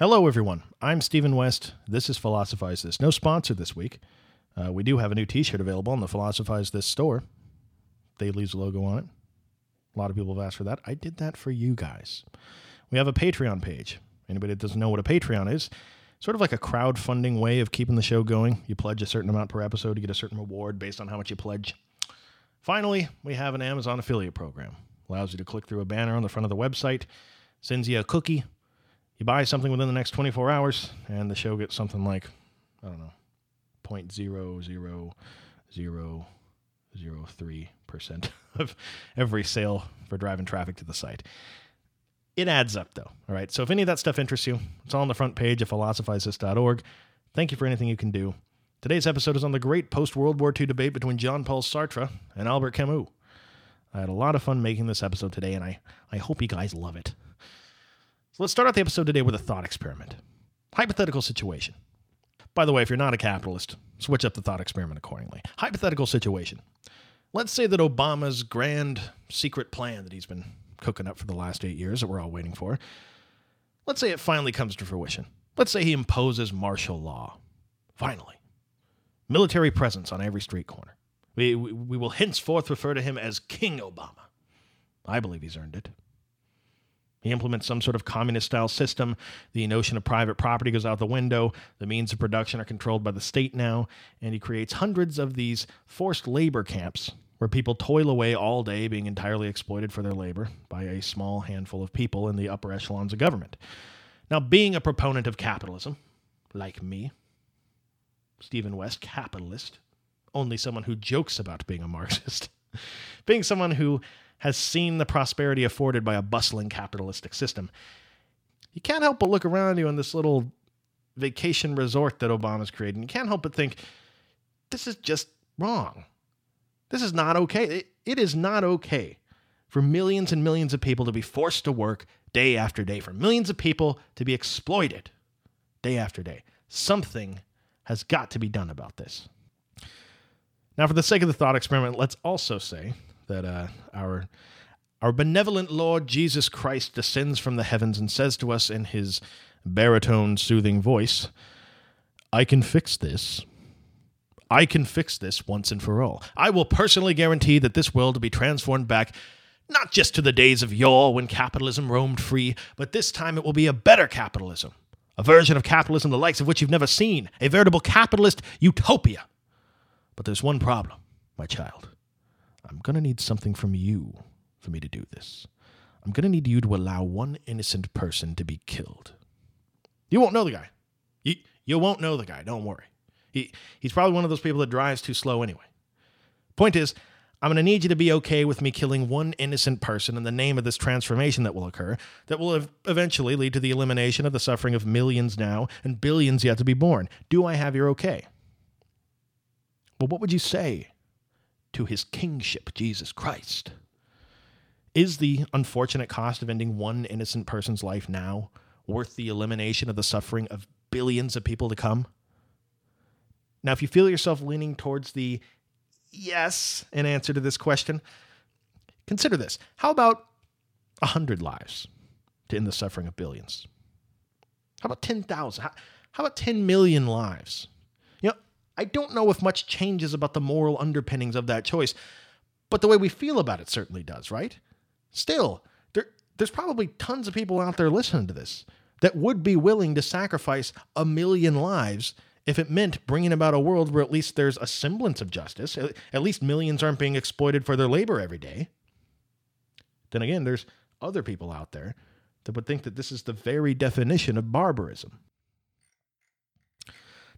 Hello, everyone. I'm Stephen West. This is Philosophize This. No sponsor this week. Uh, we do have a new t shirt available on the Philosophize This store. They leaves a logo on it. A lot of people have asked for that. I did that for you guys. We have a Patreon page. Anybody that doesn't know what a Patreon is, sort of like a crowdfunding way of keeping the show going. You pledge a certain amount per episode to get a certain reward based on how much you pledge. Finally, we have an Amazon affiliate program. Allows you to click through a banner on the front of the website, sends you a cookie. You buy something within the next 24 hours, and the show gets something like, I don't know, 0.00003% of every sale for driving traffic to the site. It adds up, though. All right. So if any of that stuff interests you, it's all on the front page of philosophizethis.org. Thank you for anything you can do. Today's episode is on the great post World War II debate between Jean Paul Sartre and Albert Camus. I had a lot of fun making this episode today, and I, I hope you guys love it. So let's start out the episode today with a thought experiment. Hypothetical situation. By the way, if you're not a capitalist, switch up the thought experiment accordingly. Hypothetical situation. Let's say that Obama's grand secret plan that he's been cooking up for the last eight years that we're all waiting for, let's say it finally comes to fruition. Let's say he imposes martial law. Finally. Military presence on every street corner. We, we, we will henceforth refer to him as King Obama. I believe he's earned it. He implements some sort of communist style system. The notion of private property goes out the window. The means of production are controlled by the state now. And he creates hundreds of these forced labor camps where people toil away all day being entirely exploited for their labor by a small handful of people in the upper echelons of government. Now, being a proponent of capitalism, like me, Stephen West, capitalist, only someone who jokes about being a Marxist, being someone who has seen the prosperity afforded by a bustling capitalistic system, you can't help but look around you in this little vacation resort that Obama's created. And you can't help but think, this is just wrong. This is not okay. It, it is not okay for millions and millions of people to be forced to work day after day, for millions of people to be exploited day after day. Something has got to be done about this. Now, for the sake of the thought experiment, let's also say that uh, our our benevolent Lord Jesus Christ descends from the heavens and says to us in his baritone, soothing voice, "I can fix this." I can fix this once and for all. I will personally guarantee that this world will be transformed back not just to the days of yore when capitalism roamed free, but this time it will be a better capitalism, a version of capitalism the likes of which you've never seen, a veritable capitalist utopia. But there's one problem, my child. I'm going to need something from you for me to do this. I'm going to need you to allow one innocent person to be killed. You won't know the guy. You, you won't know the guy, don't worry. He, he's probably one of those people that drives too slow anyway. Point is, I'm going to need you to be okay with me killing one innocent person in the name of this transformation that will occur, that will ev- eventually lead to the elimination of the suffering of millions now and billions yet to be born. Do I have your okay? Well, what would you say to his kingship, Jesus Christ? Is the unfortunate cost of ending one innocent person's life now worth the elimination of the suffering of billions of people to come? Now, if you feel yourself leaning towards the yes in answer to this question, consider this. How about 100 lives to end the suffering of billions? How about 10,000? How, how about 10 million lives? I don't know if much changes about the moral underpinnings of that choice, but the way we feel about it certainly does, right? Still, there, there's probably tons of people out there listening to this that would be willing to sacrifice a million lives if it meant bringing about a world where at least there's a semblance of justice, at least millions aren't being exploited for their labor every day, then again, there's other people out there that would think that this is the very definition of barbarism.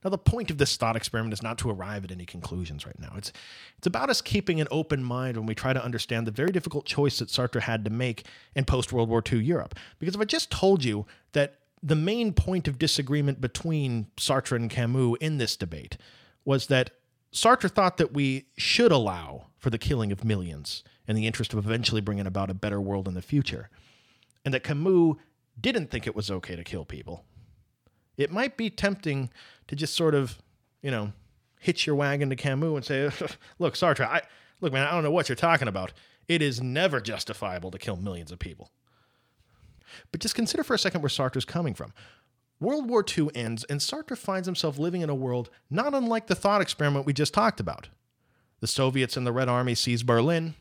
Now, the point of this thought experiment is not to arrive at any conclusions right now. It's, it's about us keeping an open mind when we try to understand the very difficult choice that Sartre had to make in post World War II Europe. Because if I just told you that the main point of disagreement between Sartre and Camus in this debate was that Sartre thought that we should allow for the killing of millions in the interest of eventually bringing about a better world in the future, and that Camus didn't think it was okay to kill people. It might be tempting to just sort of, you know, hitch your wagon to Camus and say, "Look, Sartre, I look, man, I don't know what you're talking about. It is never justifiable to kill millions of people." But just consider for a second where Sartre's coming from. World War II ends, and Sartre finds himself living in a world not unlike the thought experiment we just talked about. The Soviets and the Red Army seize Berlin.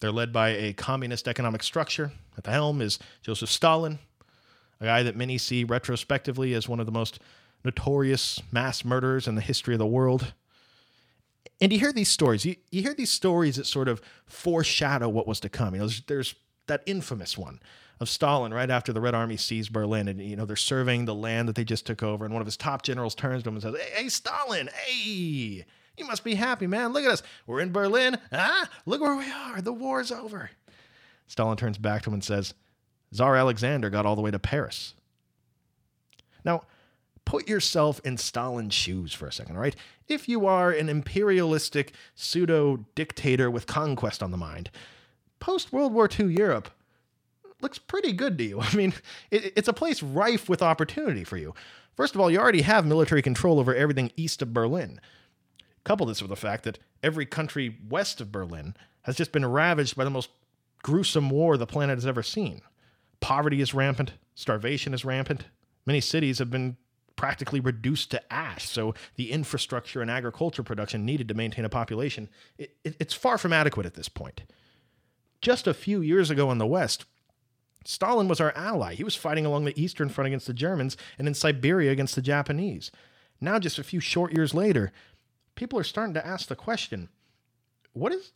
They're led by a communist economic structure. At the helm is Joseph Stalin, a guy that many see retrospectively as one of the most notorious mass murderers in the history of the world. And you hear these stories. You, you hear these stories that sort of foreshadow what was to come. You know, there's, there's that infamous one of Stalin right after the Red Army seized Berlin, and you know they're surveying the land that they just took over, and one of his top generals turns to him and says, "Hey, hey Stalin, hey, you must be happy, man. Look at us. We're in Berlin. Ah, look where we are. The war's over." Stalin turns back to him and says, "Tsar Alexander got all the way to Paris." Now, put yourself in Stalin's shoes for a second, right? If you are an imperialistic pseudo dictator with conquest on the mind, post World War II Europe looks pretty good to you. I mean, it, it's a place rife with opportunity for you. First of all, you already have military control over everything east of Berlin. Couple this with the fact that every country west of Berlin has just been ravaged by the most gruesome war the planet has ever seen. Poverty is rampant, starvation is rampant. Many cities have been practically reduced to ash, so the infrastructure and agriculture production needed to maintain a population, it, it, it's far from adequate at this point. Just a few years ago in the West, Stalin was our ally. He was fighting along the Eastern Front against the Germans and in Siberia against the Japanese. Now, just a few short years later, people are starting to ask the question what, is,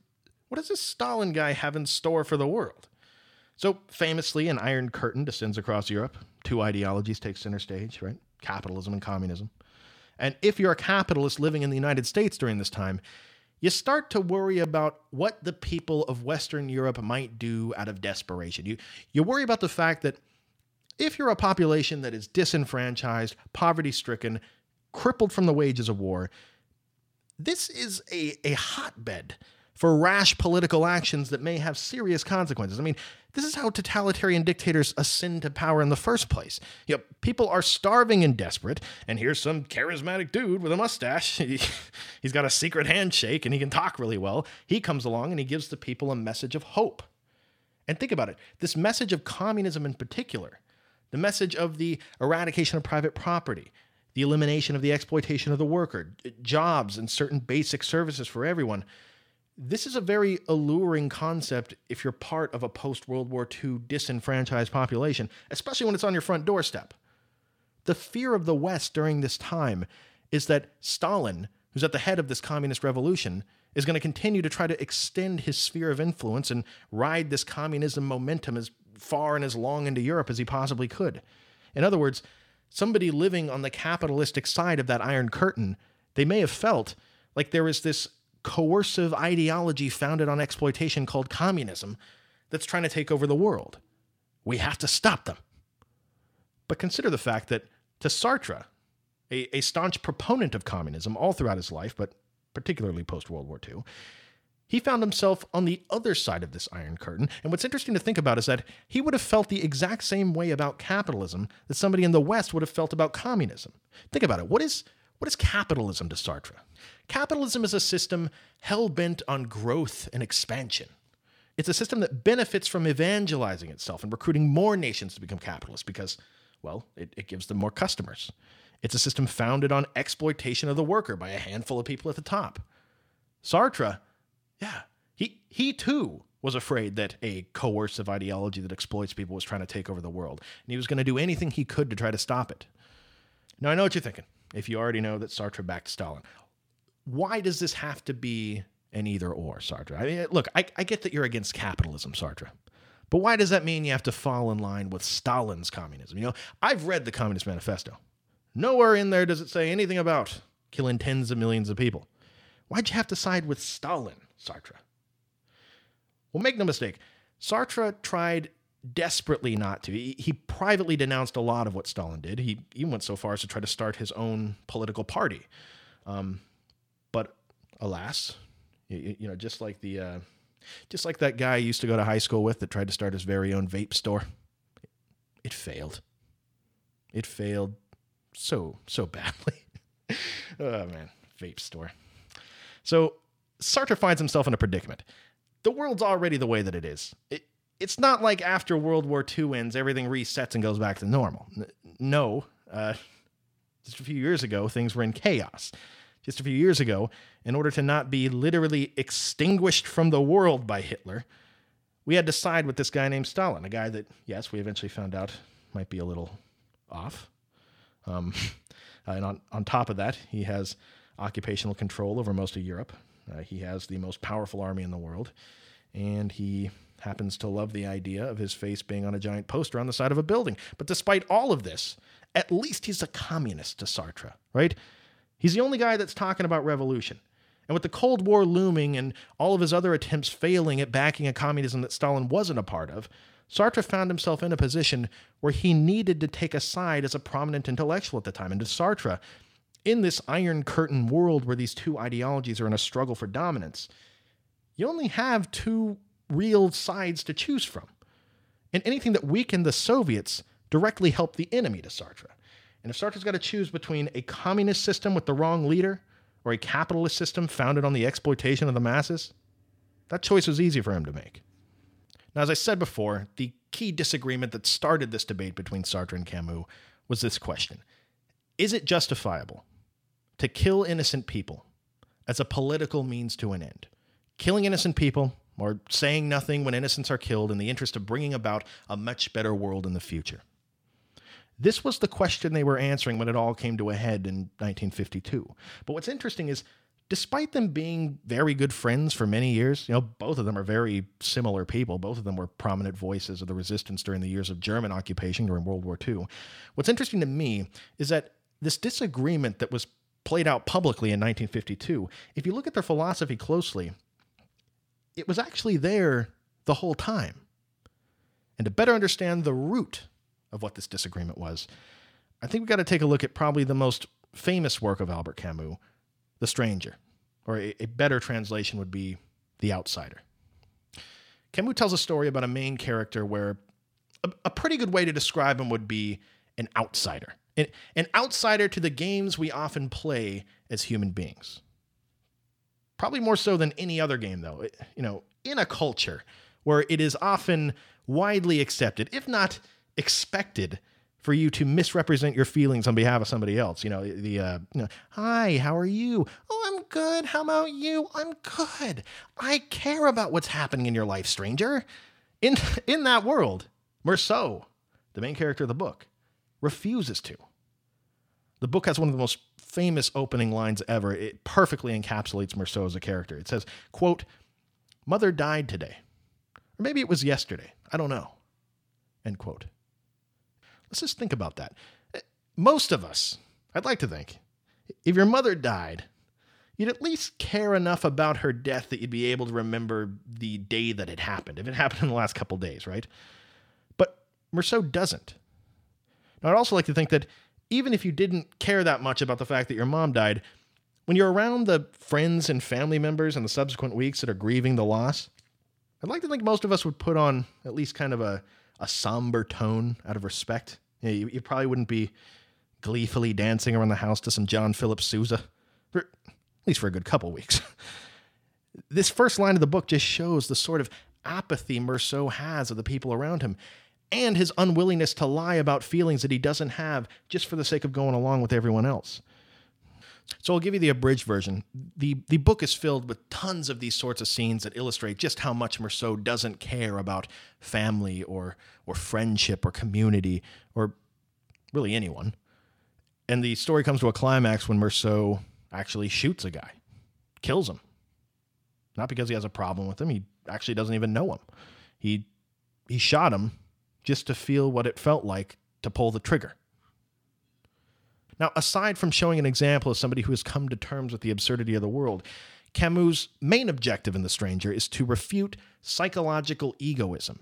what does this Stalin guy have in store for the world? So, famously, an Iron Curtain descends across Europe. Two ideologies take center stage, right? Capitalism and communism. And if you're a capitalist living in the United States during this time, you start to worry about what the people of Western Europe might do out of desperation. You, you worry about the fact that if you're a population that is disenfranchised, poverty stricken, crippled from the wages of war, this is a, a hotbed for rash political actions that may have serious consequences. I mean, this is how totalitarian dictators ascend to power in the first place. You know, people are starving and desperate, and here's some charismatic dude with a mustache. He's got a secret handshake and he can talk really well. He comes along and he gives the people a message of hope. And think about it this message of communism in particular, the message of the eradication of private property, the elimination of the exploitation of the worker, jobs and certain basic services for everyone this is a very alluring concept if you're part of a post World War II disenfranchised population, especially when it's on your front doorstep. The fear of the West during this time is that Stalin, who's at the head of this communist revolution, is going to continue to try to extend his sphere of influence and ride this communism momentum as far and as long into Europe as he possibly could. In other words, somebody living on the capitalistic side of that Iron Curtain, they may have felt like there is this coercive ideology founded on exploitation called communism that's trying to take over the world. We have to stop them. But consider the fact that to Sartre, a, a staunch proponent of communism all throughout his life, but particularly post World War II, he found himself on the other side of this Iron Curtain. And what's interesting to think about is that he would have felt the exact same way about capitalism that somebody in the West would have felt about communism. Think about it. What is what is capitalism to Sartre? Capitalism is a system hell bent on growth and expansion. It's a system that benefits from evangelizing itself and recruiting more nations to become capitalist because, well, it, it gives them more customers. It's a system founded on exploitation of the worker by a handful of people at the top. Sartre, yeah, he, he too was afraid that a coercive ideology that exploits people was trying to take over the world, and he was going to do anything he could to try to stop it. Now, I know what you're thinking if you already know that Sartre backed Stalin. Why does this have to be an either or, Sartre? I mean, look, I, I get that you're against capitalism, Sartre. But why does that mean you have to fall in line with Stalin's communism? You know, I've read the Communist Manifesto. Nowhere in there does it say anything about killing tens of millions of people. Why'd you have to side with Stalin, Sartre? Well, make no mistake, Sartre tried desperately not to. He, he, privately denounced a lot of what Stalin did. He even went so far as to try to start his own political party. Um, but alas, you, you, know, just like the uh, just like that guy I used to go to high school with that tried to start his very own vape store, it, failed. It failed so so badly. oh man, vape store. So Sartre finds himself in a predicament. The world's already the way that it is. It, it's not like after World War II ends, everything resets and goes back to normal. No, Uh, just a few years ago, things were in chaos. Just a few years ago, in order to not be literally extinguished from the world by Hitler, we had to side with this guy named Stalin, a guy that, yes, we eventually found out might be a little off. Um, and on, on top of that, he has occupational control over most of Europe. Uh, he has the most powerful army in the world. And he happens to love the idea of his face being on a giant poster on the side of a building. But despite all of this, at least he's a communist to Sartre, right? He's the only guy that's talking about revolution. And with the Cold War looming and all of his other attempts failing at backing a communism that Stalin wasn't a part of, Sartre found himself in a position where he needed to take a side as a prominent intellectual at the time. And to Sartre, in this Iron Curtain world where these two ideologies are in a struggle for dominance, you only have two real sides to choose from. And anything that weakened the Soviets directly helped the enemy to Sartre. And if Sartre's got to choose between a communist system with the wrong leader or a capitalist system founded on the exploitation of the masses, that choice was easy for him to make. Now, as I said before, the key disagreement that started this debate between Sartre and Camus was this question Is it justifiable to kill innocent people as a political means to an end? Killing innocent people or saying nothing when innocents are killed in the interest of bringing about a much better world in the future? This was the question they were answering when it all came to a head in 1952. But what's interesting is, despite them being very good friends for many years, you know, both of them are very similar people. Both of them were prominent voices of the resistance during the years of German occupation during World War II. What's interesting to me is that this disagreement that was played out publicly in 1952, if you look at their philosophy closely, it was actually there the whole time. And to better understand the root of what this disagreement was, I think we've got to take a look at probably the most famous work of Albert Camus, The Stranger, or a, a better translation would be The Outsider. Camus tells a story about a main character where a, a pretty good way to describe him would be an outsider. An, an outsider to the games we often play as human beings. Probably more so than any other game, though. It, you know, in a culture where it is often widely accepted, if not expected for you to misrepresent your feelings on behalf of somebody else. You know, the, uh, you know, hi, how are you? Oh, I'm good. How about you? I'm good. I care about what's happening in your life, stranger. In, in that world, Meursault, the main character of the book, refuses to. The book has one of the most famous opening lines ever. It perfectly encapsulates Meursault as a character. It says, quote, Mother died today. Or maybe it was yesterday. I don't know. End quote. Let's just think about that. Most of us, I'd like to think, if your mother died, you'd at least care enough about her death that you'd be able to remember the day that it happened, if it happened in the last couple days, right? But Meursault doesn't. Now, I'd also like to think that even if you didn't care that much about the fact that your mom died, when you're around the friends and family members in the subsequent weeks that are grieving the loss, I'd like to think most of us would put on at least kind of a, a somber tone out of respect you, know, you, you, probably wouldn't be gleefully dancing around the house to some John Philip Sousa, for, at least for a good couple weeks. this first line of the book just shows the sort of apathy Meursault has of the people around him and his unwillingness to lie about feelings that he doesn't have just for the sake of going along with everyone else. So I'll give you the abridged version. The the book is filled with tons of these sorts of scenes that illustrate just how much Meursault doesn't care about family or or friendship or community or really anyone. And the story comes to a climax when Meursault actually shoots a guy, kills him. Not because he has a problem with him, he actually doesn't even know him. He he shot him just to feel what it felt like to pull the trigger. Now, aside from showing an example of somebody who has come to terms with the absurdity of the world, Camus' main objective in The Stranger is to refute psychological egoism,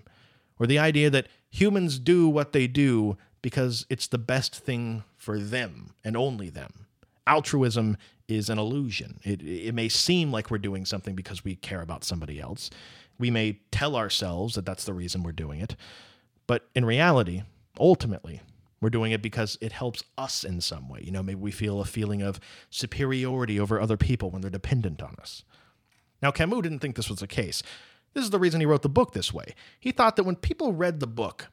or the idea that humans do what they do because it's the best thing for them and only them. Altruism is an illusion. It, it may seem like we're doing something because we care about somebody else. We may tell ourselves that that's the reason we're doing it. But in reality, ultimately, we're doing it because it helps us in some way. You know, maybe we feel a feeling of superiority over other people when they're dependent on us. Now, Camus didn't think this was the case. This is the reason he wrote the book this way. He thought that when people read the book,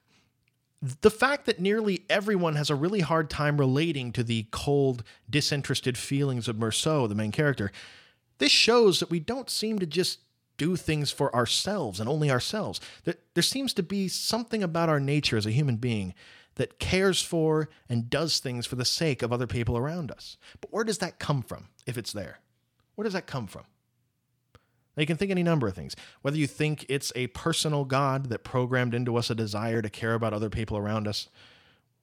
the fact that nearly everyone has a really hard time relating to the cold, disinterested feelings of Meursault, the main character, this shows that we don't seem to just do things for ourselves and only ourselves. There, there seems to be something about our nature as a human being that cares for and does things for the sake of other people around us. But where does that come from, if it's there? Where does that come from? Now, you can think any number of things. Whether you think it's a personal God that programmed into us a desire to care about other people around us,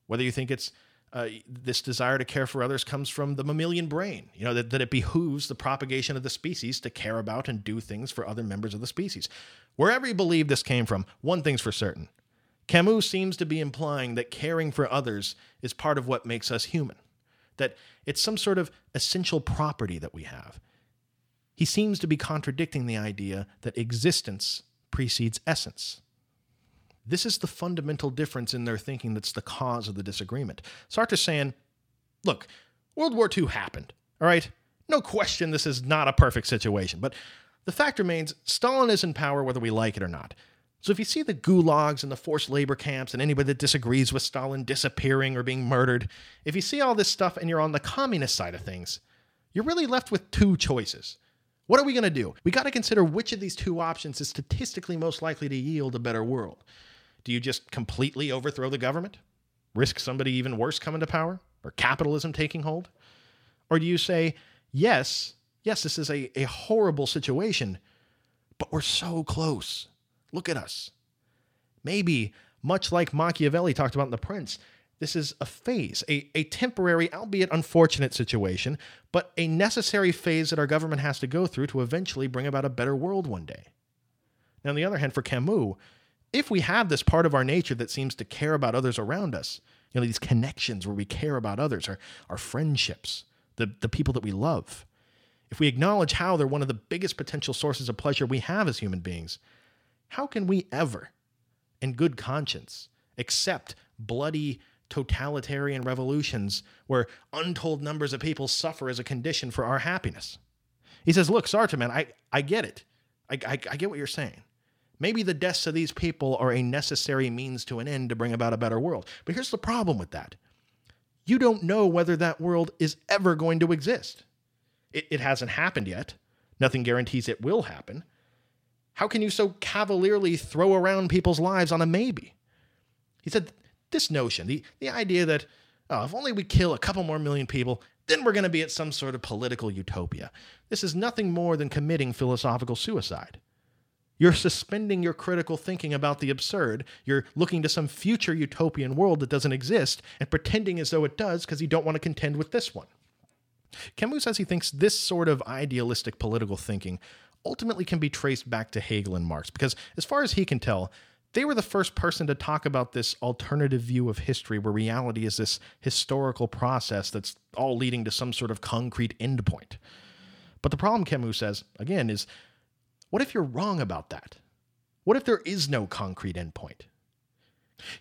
whether you think it's uh, this desire to care for others comes from the mammalian brain, you know, that, that it behooves the propagation of the species to care about and do things for other members of the species. Wherever you believe this came from, one thing's for certain Camus seems to be implying that caring for others is part of what makes us human, that it's some sort of essential property that we have. He seems to be contradicting the idea that existence precedes essence. This is the fundamental difference in their thinking that's the cause of the disagreement. Sartre's saying, look, World War II happened, all right? No question this is not a perfect situation, but the fact remains Stalin is in power whether we like it or not. So if you see the gulags and the forced labor camps and anybody that disagrees with Stalin disappearing or being murdered, if you see all this stuff and you're on the communist side of things, you're really left with two choices. What are we going to do? We got to consider which of these two options is statistically most likely to yield a better world. Do you just completely overthrow the government? Risk somebody even worse coming to power? Or capitalism taking hold? Or do you say, yes, yes, this is a, a horrible situation, but we're so close. Look at us. Maybe, much like Machiavelli talked about in The Prince, this is a phase, a, a temporary, albeit unfortunate situation, but a necessary phase that our government has to go through to eventually bring about a better world one day. Now, on the other hand, for Camus, if we have this part of our nature that seems to care about others around us, you know, these connections where we care about others, our, our friendships, the, the people that we love, if we acknowledge how they're one of the biggest potential sources of pleasure we have as human beings, how can we ever, in good conscience, accept bloody totalitarian revolutions where untold numbers of people suffer as a condition for our happiness. He says, Look, Sartre, man, I, I get it. I, I, I get what you're saying. Maybe the deaths of these people are a necessary means to an end to bring about a better world. But here's the problem with that you don't know whether that world is ever going to exist. It, it hasn't happened yet. Nothing guarantees it will happen. How can you so cavalierly throw around people's lives on a maybe? He said, this notion, the, the idea that oh, if only we kill a couple more million people, then we're going to be at some sort of political utopia. This is nothing more than committing philosophical suicide. You're suspending your critical thinking about the absurd. You're looking to some future utopian world that doesn't exist and pretending as though it does because you don't want to contend with this one. Camus says he thinks this sort of idealistic political thinking ultimately can be traced back to Hegel and Marx because, as far as he can tell, they were the first person to talk about this alternative view of history where reality is this historical process that's all leading to some sort of concrete endpoint. But the problem, Camus says, again, is what if you're wrong about that? What if there is no concrete endpoint?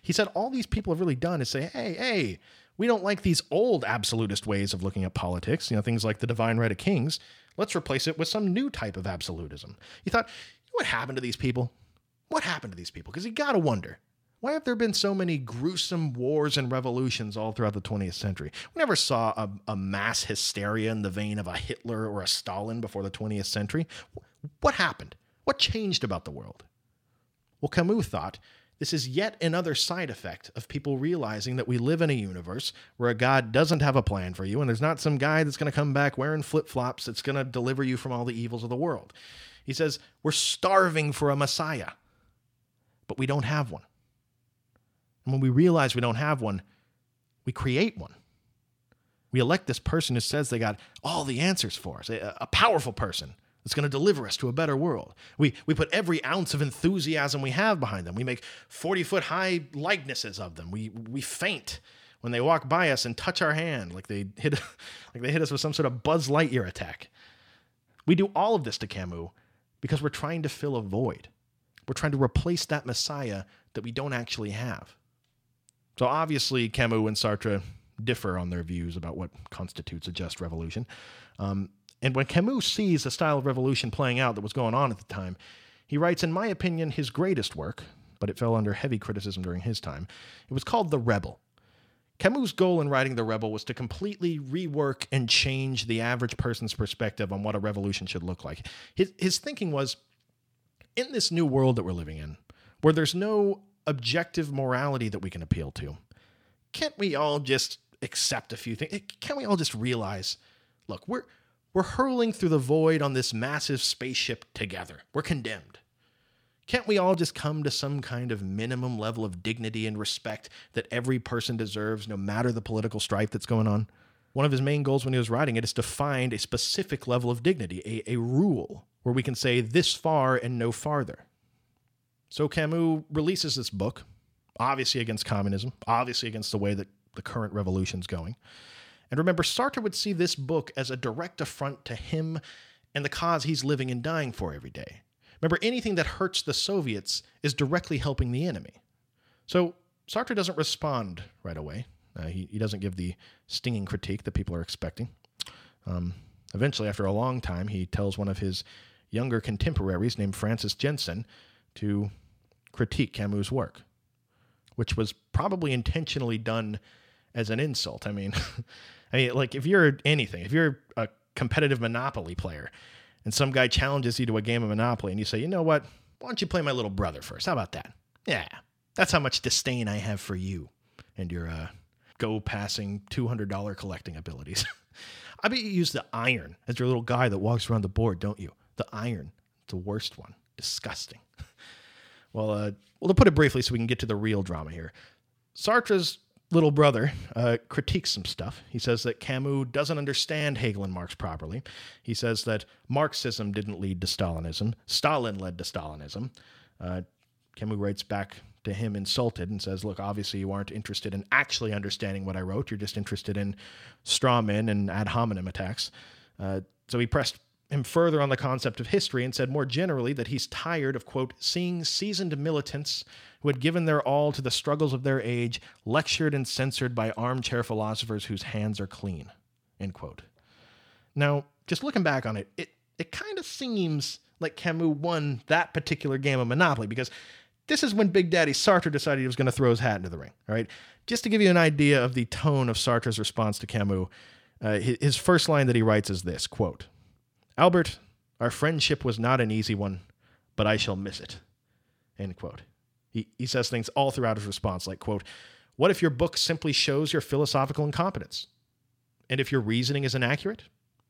He said all these people have really done is say, hey, hey, we don't like these old absolutist ways of looking at politics, you know, things like the divine right of kings. Let's replace it with some new type of absolutism. He thought, what happened to these people? What happened to these people? Because you got to wonder. Why have there been so many gruesome wars and revolutions all throughout the 20th century? We never saw a, a, mass hysteria in the vein of a Hitler or a Stalin before the 20th century. What happened? What changed about the world? Well, Camus thought this is yet another side effect of people realizing that we live in a universe where a God doesn't have a plan for you, and there's not some guy that's going to come back wearing flip flops that's going to deliver you from all the evils of the world. He says, We're starving for a Messiah but we don't have one. And when we realize we don't have one, we create one. We elect this person who says they got all the answers for us, a, a powerful person that's going to deliver us to a better world. We, we put every ounce of enthusiasm we have behind them. We make 40 foot high likenesses of them. We, we faint when they walk by us and touch our hand like they hit, like they hit us with some sort of Buzz Lightyear attack. We do all of this to Camus because we're trying to fill a void. We're trying to replace that Messiah that we don't actually have. So obviously, Camus and Sartre differ on their views about what constitutes a just revolution. Um, and when Camus sees the style of revolution playing out that was going on at the time, he writes, in my opinion, his greatest work, but it fell under heavy criticism during his time. It was called The Rebel. Camus' goal in writing The Rebel was to completely rework and change the average person's perspective on what a revolution should look like. His, his thinking was in this new world that we're living in, where there's no objective morality that we can appeal to, can't we all just accept a few things? Can't we all just realize, look, we're we're hurling through the void on this massive spaceship together. We're condemned. Can't we all just come to some kind of minimum level of dignity and respect that every person deserves, no matter the political strife that's going on? One of his main goals when he was writing it is to find a specific level of dignity, a, a rule where we can say this far and no farther. So Camus releases this book, obviously against communism, obviously against the way that the current revolution's going. And remember, Sartre would see this book as a direct affront to him and the cause he's living and dying for every day. Remember, anything that hurts the Soviets is directly helping the enemy. So Sartre doesn't respond right away. Uh, he, he doesn't give the stinging critique that people are expecting. Um, eventually, after a long time, he tells one of his younger contemporaries named Francis Jeanson to critique Camus' work, which was probably intentionally done as an insult. I mean, I mean, like if you're anything, if you're a competitive Monopoly player, and some guy challenges you to a game of Monopoly, and you say, you know what? Why don't you play my little brother first? How about that? Yeah, that's how much disdain I have for you and your uh, go passing $200 collecting abilities. I bet you use the iron as your little guy that walks around the board, don't you? The iron, the worst one. Disgusting. Well, uh, well, to put it briefly so we can get to the real drama here, Sartre's little brother uh, critiques some stuff. He says that Camus doesn't understand Hegel and Marx properly. He says that Marxism didn't lead to Stalinism, Stalin led to Stalinism. Uh, Camus writes back to him insulted and says, Look, obviously you aren't interested in actually understanding what I wrote. You're just interested in straw men and ad hominem attacks. Uh, so he pressed him further on the concept of history and said more generally that he's tired of, quote, seeing seasoned militants who had given their all to the struggles of their age lectured and censored by armchair philosophers whose hands are clean, end quote. Now, just looking back on it, it, it kind of seems like Camus won that particular game of Monopoly because this is when Big Daddy Sartre decided he was going to throw his hat into the ring, all right? Just to give you an idea of the tone of Sartre's response to Camus, uh, his first line that he writes is this, quote, Albert, our friendship was not an easy one, but I shall miss it. End quote. He, he says things all throughout his response, like, quote, What if your book simply shows your philosophical incompetence? And if your reasoning is inaccurate?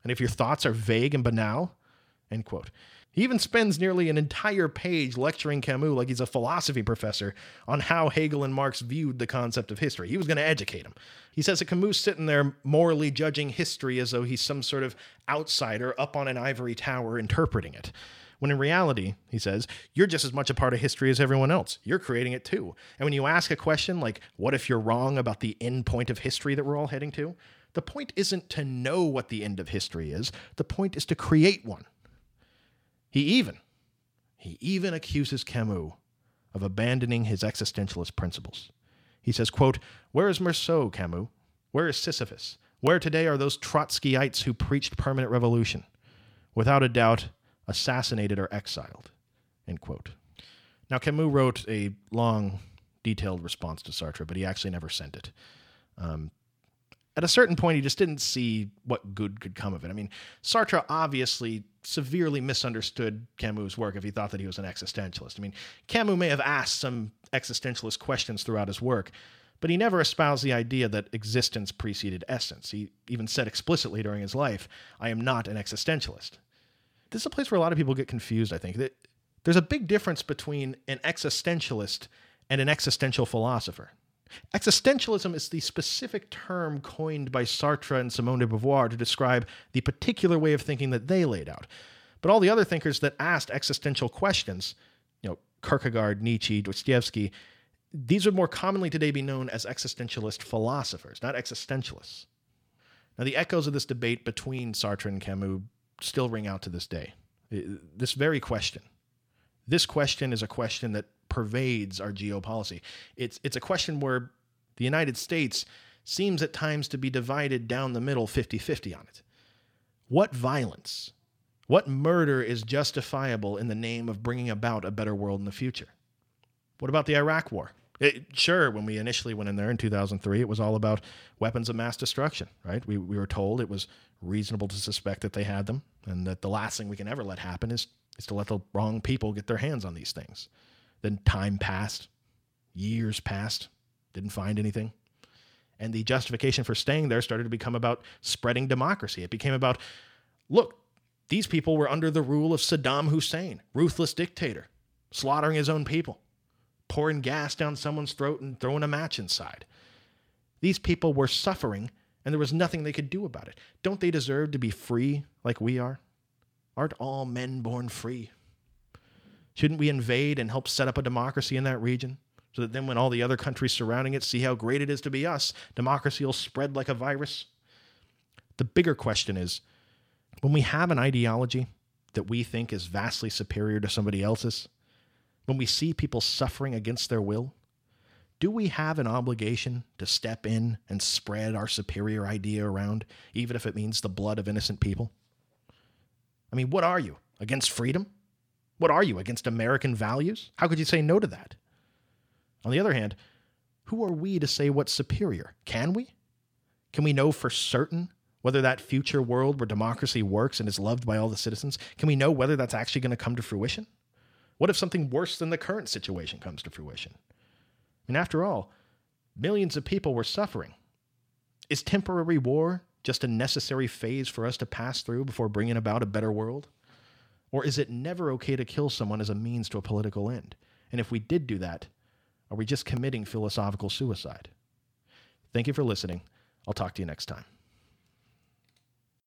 And if your thoughts are vague and banal? End quote. He even spends nearly an entire page lecturing Camus like he's a philosophy professor on how Hegel and Marx viewed the concept of history. He was going to educate him. He says that Camus sitting there morally judging history as though he's some sort of outsider up on an ivory tower interpreting it. When in reality, he says, you're just as much a part of history as everyone else. You're creating it too. And when you ask a question like, what if you're wrong about the end point of history that we're all heading to? The point isn't to know what the end of history is, the point is to create one. He even, he even accuses Camus of abandoning his existentialist principles. He says, quote, Where is Meursault, Camus? Where is Sisyphus? Where today are those Trotskyites who preached permanent revolution? Without a doubt, assassinated or exiled. End quote. Now, Camus wrote a long, detailed response to Sartre, but he actually never sent it. Um, at a certain point, he just didn't see what good could come of it. I mean, Sartre obviously severely misunderstood Camus' work if he thought that he was an existentialist. I mean, Camus may have asked some existentialist questions throughout his work, but he never espoused the idea that existence preceded essence. He even said explicitly during his life, I am not an existentialist. This is a place where a lot of people get confused, I think. There's a big difference between an existentialist and an existential philosopher. Existentialism is the specific term coined by Sartre and Simone de Beauvoir to describe the particular way of thinking that they laid out. But all the other thinkers that asked existential questions, you know, Kierkegaard, Nietzsche, Dostoevsky, these would more commonly today be known as existentialist philosophers, not existentialists. Now, the echoes of this debate between Sartre and Camus still ring out to this day. This very question. This question is a question that pervades our geopolicy. It's it's a question where the United States seems at times to be divided down the middle 50-50 on it. What violence, what murder is justifiable in the name of bringing about a better world in the future? What about the Iraq War? It, sure, when we initially went in there in 2003, it was all about weapons of mass destruction, right? We, we were told it was reasonable to suspect that they had them and that the last thing we can ever let happen is, is to let the wrong people get their hands on these things. Then time passed, years passed, didn't find anything. And the justification for staying there started to become about spreading democracy. It became about look, these people were under the rule of Saddam Hussein, ruthless dictator, slaughtering his own people pouring gas down someone's throat and throwing a match inside. These people were suffering, and there was nothing they could do about it. Don't they deserve to be free like we are? Aren't all men born free? Shouldn't we invade and help set up a democracy in that region? So that then, when all the other countries surrounding it see how great it is to be us, democracy will spread like a virus? The bigger question is when we have an ideology that we think is vastly superior to somebody else's, when we see people suffering against their will, do we have an obligation to step in and spread our superior idea around, even if it means the blood of innocent people? I mean, what are you? Against freedom? What are you? Against American values? How could you say no to that? On the other hand, who are we to say what's superior? Can we? Can we know for certain whether that future world where democracy works and is loved by all the citizens, can we know whether that's actually going to come to fruition? What if something worse than the current situation comes to fruition? I mean, after all, millions of people were suffering. Is temporary war just a necessary phase for us to pass through before bringing about a better world? Or is it never okay to kill someone as a means to a political end? And if we did do that, are we just committing philosophical suicide? Thank you for listening. I'll talk to you next time.